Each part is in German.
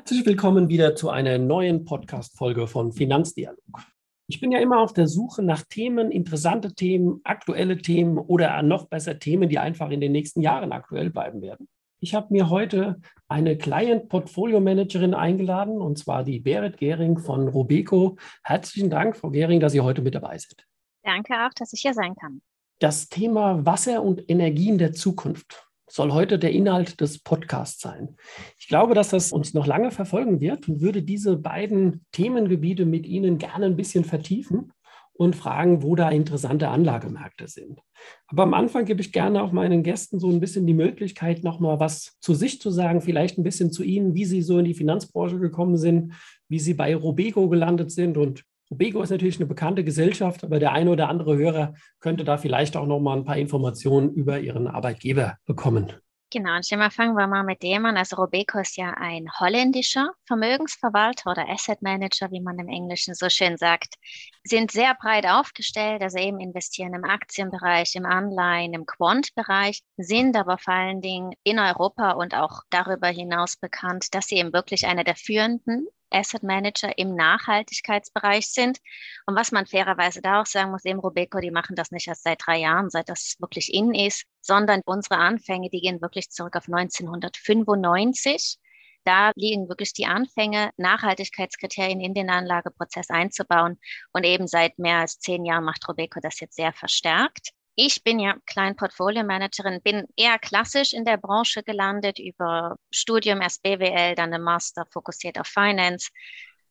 Herzlich willkommen wieder zu einer neuen Podcast-Folge von Finanzdialog. Ich bin ja immer auf der Suche nach Themen, interessante Themen, aktuelle Themen oder noch besser Themen, die einfach in den nächsten Jahren aktuell bleiben werden. Ich habe mir heute eine Client Portfolio Managerin eingeladen, und zwar die Berit Gehring von Robeco. Herzlichen Dank, Frau Gehring, dass Sie heute mit dabei sind. Danke auch, dass ich hier sein kann. Das Thema Wasser und Energien der Zukunft soll heute der Inhalt des Podcasts sein. Ich glaube, dass das uns noch lange verfolgen wird und würde diese beiden Themengebiete mit Ihnen gerne ein bisschen vertiefen und fragen, wo da interessante Anlagemärkte sind. Aber am Anfang gebe ich gerne auch meinen Gästen so ein bisschen die Möglichkeit, nochmal was zu sich zu sagen, vielleicht ein bisschen zu Ihnen, wie Sie so in die Finanzbranche gekommen sind, wie Sie bei Robeco gelandet sind und Obego ist natürlich eine bekannte Gesellschaft, aber der eine oder andere Hörer könnte da vielleicht auch noch mal ein paar Informationen über ihren Arbeitgeber bekommen. Genau, und mal fangen wir mal mit dem an. Also Robeco ist ja ein holländischer Vermögensverwalter oder Asset Manager, wie man im Englischen so schön sagt. Sind sehr breit aufgestellt, also eben investieren im Aktienbereich, im Anleihen, im Quant-Bereich, sind aber vor allen Dingen in Europa und auch darüber hinaus bekannt, dass sie eben wirklich eine der führenden Asset Manager im Nachhaltigkeitsbereich sind. Und was man fairerweise da auch sagen muss, eben Robeco, die machen das nicht erst seit drei Jahren, seit das wirklich in ist, sondern unsere Anfänge, die gehen wirklich zurück auf 1995. Da liegen wirklich die Anfänge, Nachhaltigkeitskriterien in den Anlageprozess einzubauen. Und eben seit mehr als zehn Jahren macht Robeco das jetzt sehr verstärkt. Ich bin ja klein Portfolio Managerin, bin eher klassisch in der Branche gelandet über Studium, erst BWL, dann ein Master fokussiert auf Finance.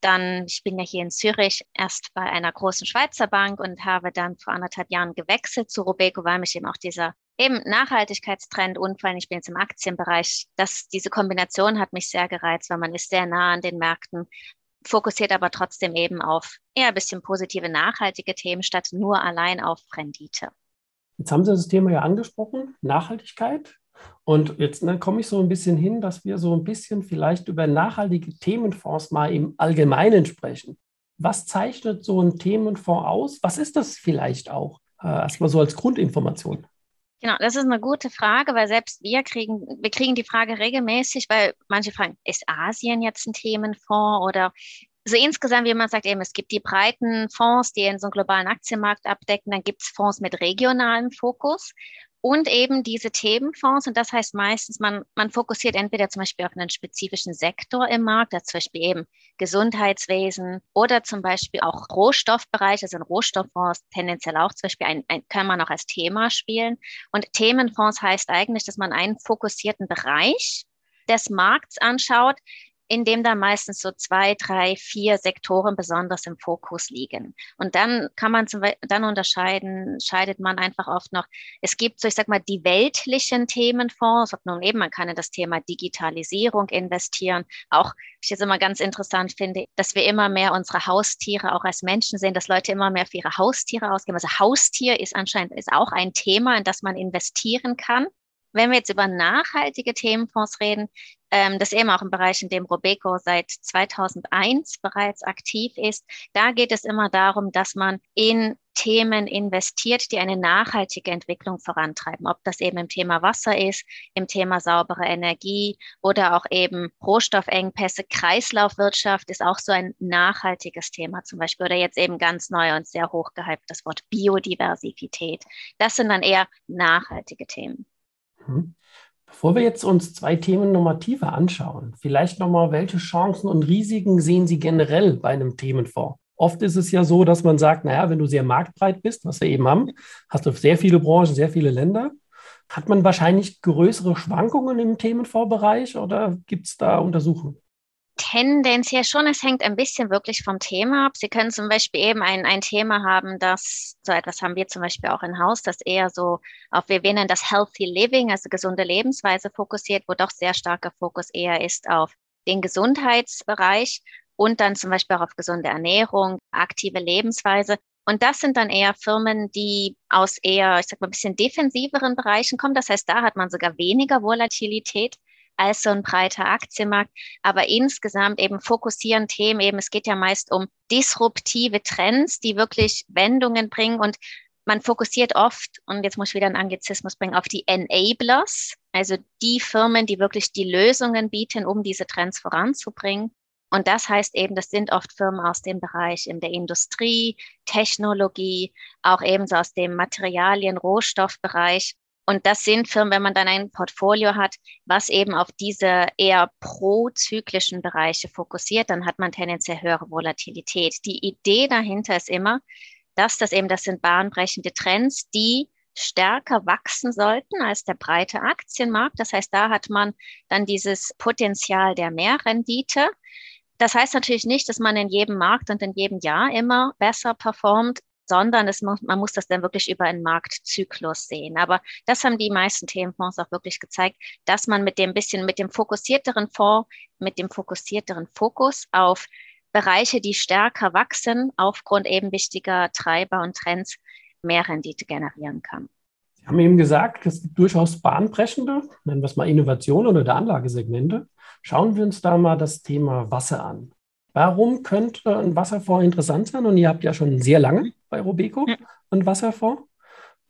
Dann, ich bin ja hier in Zürich erst bei einer großen Schweizer Bank und habe dann vor anderthalb Jahren gewechselt zu Robeco, weil mich eben auch dieser eben Nachhaltigkeitstrend allem ich bin jetzt im Aktienbereich, dass diese Kombination hat mich sehr gereizt, weil man ist sehr nah an den Märkten, fokussiert aber trotzdem eben auf eher ein bisschen positive, nachhaltige Themen statt nur allein auf Rendite. Jetzt haben Sie das Thema ja angesprochen, Nachhaltigkeit. Und jetzt ne, komme ich so ein bisschen hin, dass wir so ein bisschen vielleicht über nachhaltige Themenfonds mal im Allgemeinen sprechen. Was zeichnet so ein Themenfonds aus? Was ist das vielleicht auch? Äh, erstmal so als Grundinformation. Genau, das ist eine gute Frage, weil selbst wir kriegen, wir kriegen die Frage regelmäßig, weil manche fragen, ist Asien jetzt ein Themenfonds oder so insgesamt, wie man sagt, eben, es gibt die breiten Fonds, die in so einen globalen Aktienmarkt abdecken, dann gibt es Fonds mit regionalem Fokus und eben diese Themenfonds. Und das heißt meistens, man, man fokussiert entweder zum Beispiel auf einen spezifischen Sektor im Markt, also zum Beispiel eben Gesundheitswesen oder zum Beispiel auch Rohstoffbereich, also ein Rohstofffonds tendenziell auch zum Beispiel ein, ein, kann man auch als Thema spielen. Und Themenfonds heißt eigentlich, dass man einen fokussierten Bereich des Markts anschaut, in dem da meistens so zwei, drei, vier Sektoren besonders im Fokus liegen. Und dann kann man zum, dann unterscheiden, scheidet man einfach oft noch, es gibt so, ich sag mal, die weltlichen Themenfonds, ob nun eben, man kann in das Thema Digitalisierung investieren. Auch, ich jetzt immer ganz interessant finde, dass wir immer mehr unsere Haustiere auch als Menschen sehen, dass Leute immer mehr für ihre Haustiere ausgeben. Also Haustier ist anscheinend, ist auch ein Thema, in das man investieren kann. Wenn wir jetzt über nachhaltige Themenfonds reden, ähm, das ist eben auch ein Bereich, in dem Robeco seit 2001 bereits aktiv ist, da geht es immer darum, dass man in Themen investiert, die eine nachhaltige Entwicklung vorantreiben. Ob das eben im Thema Wasser ist, im Thema saubere Energie oder auch eben Rohstoffengpässe, Kreislaufwirtschaft ist auch so ein nachhaltiges Thema zum Beispiel. Oder jetzt eben ganz neu und sehr hoch gehypt das Wort Biodiversität. Das sind dann eher nachhaltige Themen. Mhm. Bevor wir jetzt uns zwei Themen nochmal tiefer anschauen, vielleicht nochmal, welche Chancen und Risiken sehen Sie generell bei einem Themenfonds? Oft ist es ja so, dass man sagt, naja, wenn du sehr marktbreit bist, was wir eben haben, hast du sehr viele Branchen, sehr viele Länder, hat man wahrscheinlich größere Schwankungen im Themenfondsbereich oder gibt es da Untersuchungen? Tendenz hier schon, es hängt ein bisschen wirklich vom Thema ab. Sie können zum Beispiel eben ein, ein Thema haben, das, so etwas haben wir zum Beispiel auch im Haus, das eher so auf, wir nennen das Healthy Living, also gesunde Lebensweise fokussiert, wo doch sehr starker Fokus eher ist auf den Gesundheitsbereich. und dann zum Beispiel auch auf gesunde Ernährung, aktive Lebensweise. Und das sind dann eher Firmen, die aus eher, ich sag mal, ein bisschen defensiveren Bereichen kommen. Das heißt, da hat man sogar weniger Volatilität als so ein breiter Aktienmarkt. Aber insgesamt eben fokussieren Themen eben, es geht ja meist um disruptive Trends, die wirklich Wendungen bringen und man fokussiert oft, und jetzt muss ich wieder einen Anglizismus bringen, auf die Enablers, also die Firmen, die wirklich die Lösungen bieten, um diese Trends voranzubringen. Und das heißt eben, das sind oft Firmen aus dem Bereich in der Industrie, Technologie, auch ebenso aus dem Materialien, Rohstoffbereich. Und das sind Firmen, wenn man dann ein Portfolio hat, was eben auf diese eher prozyklischen Bereiche fokussiert, dann hat man tendenziell höhere Volatilität. Die Idee dahinter ist immer, dass das eben, das sind bahnbrechende Trends, die stärker wachsen sollten als der breite Aktienmarkt. Das heißt, da hat man dann dieses Potenzial der Mehrrendite. Das heißt natürlich nicht, dass man in jedem Markt und in jedem Jahr immer besser performt, sondern es muss, man muss das dann wirklich über einen Marktzyklus sehen. Aber das haben die meisten Themenfonds auch wirklich gezeigt, dass man mit dem bisschen, mit dem fokussierteren Fonds, mit dem fokussierteren Fokus auf Bereiche, die stärker wachsen, aufgrund eben wichtiger Treiber und Trends mehr Rendite generieren kann. Sie haben eben gesagt, es gibt durchaus bahnbrechende, nennen wir es mal Innovationen oder Anlagesegmente. Schauen wir uns da mal das Thema Wasser an. Warum könnte ein Wasserfonds interessant sein? Und ihr habt ja schon sehr lange bei Robeco einen Wasserfonds.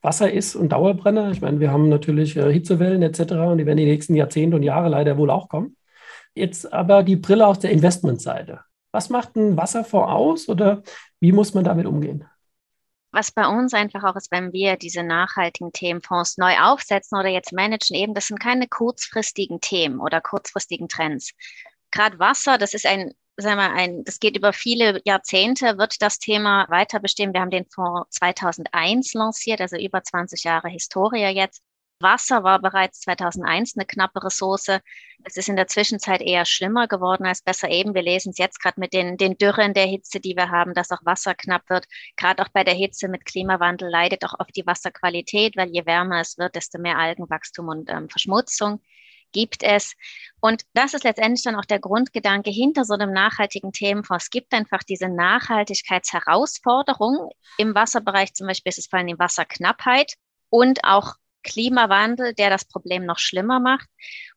Wasser ist ein Dauerbrenner. Ich meine, wir haben natürlich äh, Hitzewellen etc. und die werden die nächsten Jahrzehnte und Jahre leider wohl auch kommen. Jetzt aber die Brille aus der Investmentseite. Was macht ein Wasserfonds aus oder wie muss man damit umgehen? Was bei uns einfach auch ist, wenn wir diese nachhaltigen Themenfonds neu aufsetzen oder jetzt managen, eben, das sind keine kurzfristigen Themen oder kurzfristigen Trends. Gerade Wasser, das ist ein, sagen wir, ein, das geht über viele Jahrzehnte, wird das Thema weiter bestehen. Wir haben den Fonds 2001 lanciert, also über 20 Jahre Historie jetzt. Wasser war bereits 2001 eine knappe Ressource. Es ist in der Zwischenzeit eher schlimmer geworden als besser. Eben, wir lesen es jetzt gerade mit den, den Dürren der Hitze, die wir haben, dass auch Wasser knapp wird. Gerade auch bei der Hitze mit Klimawandel leidet auch oft die Wasserqualität, weil je wärmer es wird, desto mehr Algenwachstum und ähm, Verschmutzung gibt es. Und das ist letztendlich dann auch der Grundgedanke hinter so einem nachhaltigen Themenfonds. Es gibt einfach diese Nachhaltigkeitsherausforderung. Im Wasserbereich zum Beispiel ist es vor allem die Wasserknappheit und auch Klimawandel, der das Problem noch schlimmer macht.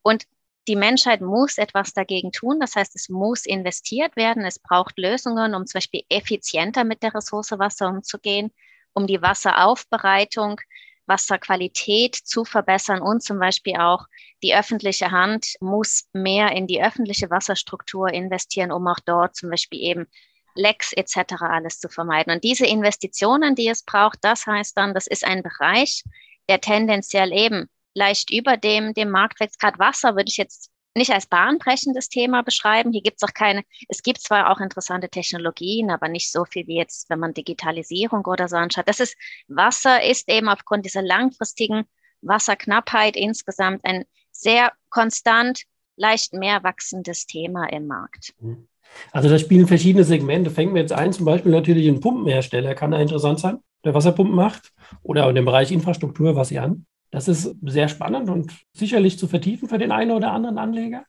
Und die Menschheit muss etwas dagegen tun. Das heißt, es muss investiert werden. Es braucht Lösungen, um zum Beispiel effizienter mit der Ressource Wasser umzugehen, um die Wasseraufbereitung, Wasserqualität zu verbessern und zum Beispiel auch die öffentliche Hand muss mehr in die öffentliche Wasserstruktur investieren, um auch dort zum Beispiel eben Lecks etc. alles zu vermeiden. Und diese Investitionen, die es braucht, das heißt dann, das ist ein Bereich, der tendenziell eben leicht über dem, dem Marktwert, gerade Wasser würde ich jetzt nicht als bahnbrechendes Thema beschreiben. Hier gibt es auch keine, es gibt zwar auch interessante Technologien, aber nicht so viel wie jetzt, wenn man Digitalisierung oder so anschaut. Das ist, Wasser ist eben aufgrund dieser langfristigen Wasserknappheit insgesamt ein sehr konstant, leicht mehr wachsendes Thema im Markt. Mhm. Also da spielen verschiedene Segmente. Fängt mir jetzt ein, zum Beispiel natürlich ein Pumpenhersteller kann da interessant sein, der Wasserpumpen macht oder in dem Bereich Infrastruktur was sie an. Das ist sehr spannend und sicherlich zu vertiefen für den einen oder anderen Anleger.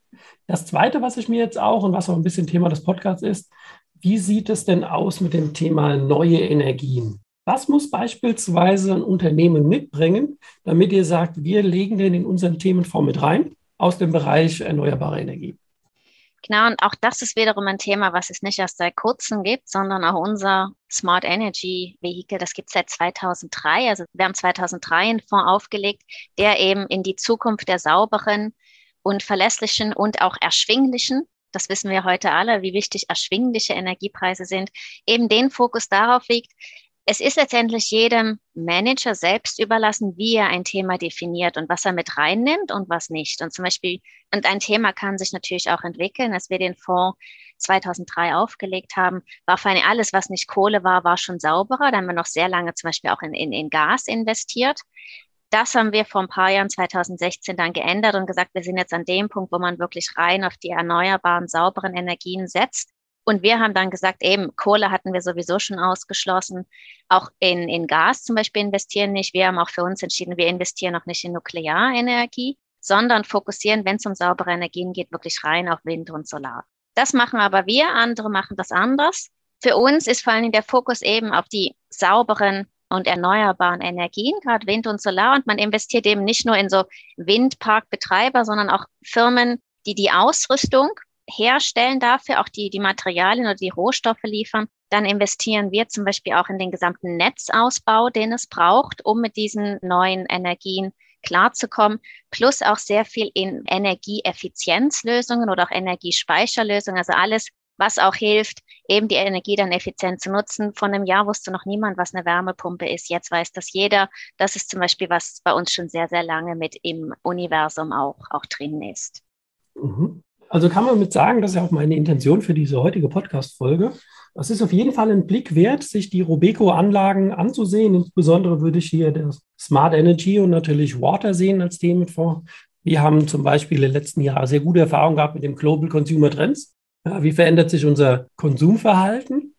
Das Zweite, was ich mir jetzt auch und was auch ein bisschen Thema des Podcasts ist, wie sieht es denn aus mit dem Thema neue Energien? Was muss beispielsweise ein Unternehmen mitbringen, damit ihr sagt, wir legen den in unseren Themenfonds mit rein aus dem Bereich erneuerbare Energie? Genau, und auch das ist wiederum ein Thema, was es nicht erst seit kurzem gibt, sondern auch unser Smart Energy Vehicle, das gibt es seit 2003. Also wir haben 2003 einen Fonds aufgelegt, der eben in die Zukunft der sauberen und verlässlichen und auch erschwinglichen das wissen wir heute alle, wie wichtig erschwingliche Energiepreise sind, eben den Fokus darauf liegt, es ist letztendlich jedem Manager selbst überlassen, wie er ein Thema definiert und was er mit reinnimmt und was nicht. Und zum Beispiel, und ein Thema kann sich natürlich auch entwickeln. Als wir den Fonds 2003 aufgelegt haben, war für eine, alles, was nicht Kohle war, war schon sauberer. Da haben wir noch sehr lange zum Beispiel auch in, in, in Gas investiert. Das haben wir vor ein paar Jahren, 2016, dann geändert und gesagt, wir sind jetzt an dem Punkt, wo man wirklich rein auf die erneuerbaren, sauberen Energien setzt. Und wir haben dann gesagt, eben, Kohle hatten wir sowieso schon ausgeschlossen. Auch in, in Gas zum Beispiel investieren nicht. Wir haben auch für uns entschieden, wir investieren auch nicht in Nuklearenergie, sondern fokussieren, wenn es um saubere Energien geht, wirklich rein auf Wind und Solar. Das machen aber wir, andere machen das anders. Für uns ist vor allen Dingen der Fokus eben auf die sauberen und erneuerbaren Energien, gerade Wind und Solar. Und man investiert eben nicht nur in so Windparkbetreiber, sondern auch Firmen, die die Ausrüstung herstellen dafür, auch die, die Materialien oder die Rohstoffe liefern. Dann investieren wir zum Beispiel auch in den gesamten Netzausbau, den es braucht, um mit diesen neuen Energien klarzukommen, plus auch sehr viel in Energieeffizienzlösungen oder auch Energiespeicherlösungen, also alles, was auch hilft, eben die Energie dann effizient zu nutzen. Von einem Jahr wusste noch niemand, was eine Wärmepumpe ist. Jetzt weiß das jeder. Das ist zum Beispiel, was bei uns schon sehr, sehr lange mit im Universum auch, auch drin ist. Mhm. Also kann man mit sagen, das ist ja auch meine Intention für diese heutige Podcast-Folge. Es ist auf jeden Fall ein Blick wert, sich die Robeco-Anlagen anzusehen. Insbesondere würde ich hier das Smart Energy und natürlich Water sehen als Themenfonds. Wir haben zum Beispiel den letzten Jahren sehr gute Erfahrungen gehabt mit dem Global Consumer Trends. Wie verändert sich unser Konsumverhalten?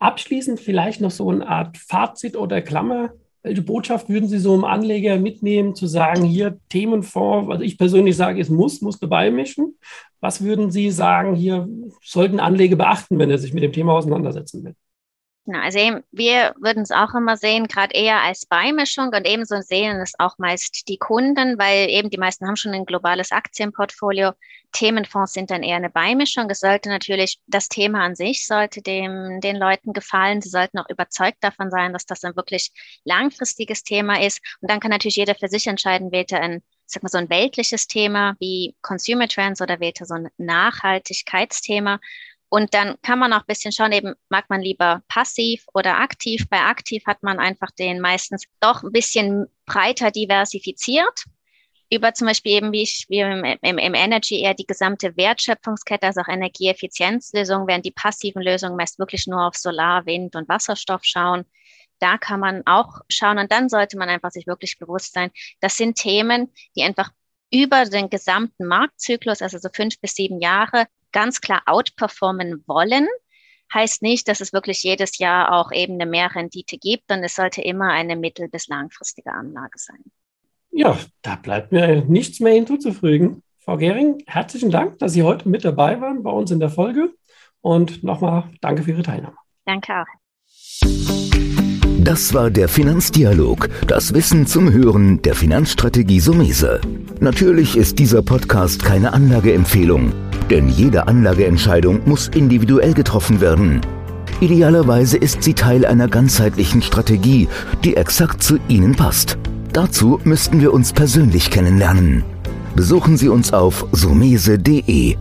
Abschließend vielleicht noch so eine Art Fazit oder Klammer. Welche Botschaft würden Sie so einem Anleger mitnehmen, zu sagen, hier Themenfonds, was ich persönlich sage, es muss, muss dabei mischen. Was würden Sie sagen, hier sollten Anleger beachten, wenn er sich mit dem Thema auseinandersetzen will? Also eben, wir würden es auch immer sehen, gerade eher als Beimischung und ebenso sehen es auch meist die Kunden, weil eben die meisten haben schon ein globales Aktienportfolio. Themenfonds sind dann eher eine Beimischung. Es sollte natürlich, das Thema an sich sollte dem, den Leuten gefallen. Sie sollten auch überzeugt davon sein, dass das ein wirklich langfristiges Thema ist. Und dann kann natürlich jeder für sich entscheiden, wählt er ein sag mal, so ein weltliches Thema wie Consumer Trends oder wählt er so ein Nachhaltigkeitsthema. Und dann kann man auch ein bisschen schauen, eben mag man lieber passiv oder aktiv. Bei aktiv hat man einfach den meistens doch ein bisschen breiter diversifiziert. Über zum Beispiel eben wie, ich, wie im, im, im Energy eher die gesamte Wertschöpfungskette, also auch Energieeffizienzlösungen, während die passiven Lösungen meist wirklich nur auf Solar, Wind und Wasserstoff schauen. Da kann man auch schauen und dann sollte man einfach sich wirklich bewusst sein, das sind Themen, die einfach über den gesamten Marktzyklus, also so fünf bis sieben Jahre, ganz klar outperformen wollen. Heißt nicht, dass es wirklich jedes Jahr auch eben eine Mehrrendite gibt, und es sollte immer eine mittel- bis langfristige Anlage sein. Ja, da bleibt mir nichts mehr hinzuzufügen. Frau Gehring, herzlichen Dank, dass Sie heute mit dabei waren bei uns in der Folge. Und nochmal danke für Ihre Teilnahme. Danke auch. Das war der Finanzdialog, das Wissen zum Hören der Finanzstrategie Sumese. Natürlich ist dieser Podcast keine Anlageempfehlung. Denn jede Anlageentscheidung muss individuell getroffen werden. Idealerweise ist sie Teil einer ganzheitlichen Strategie, die exakt zu Ihnen passt. Dazu müssten wir uns persönlich kennenlernen. Besuchen Sie uns auf sumese.de.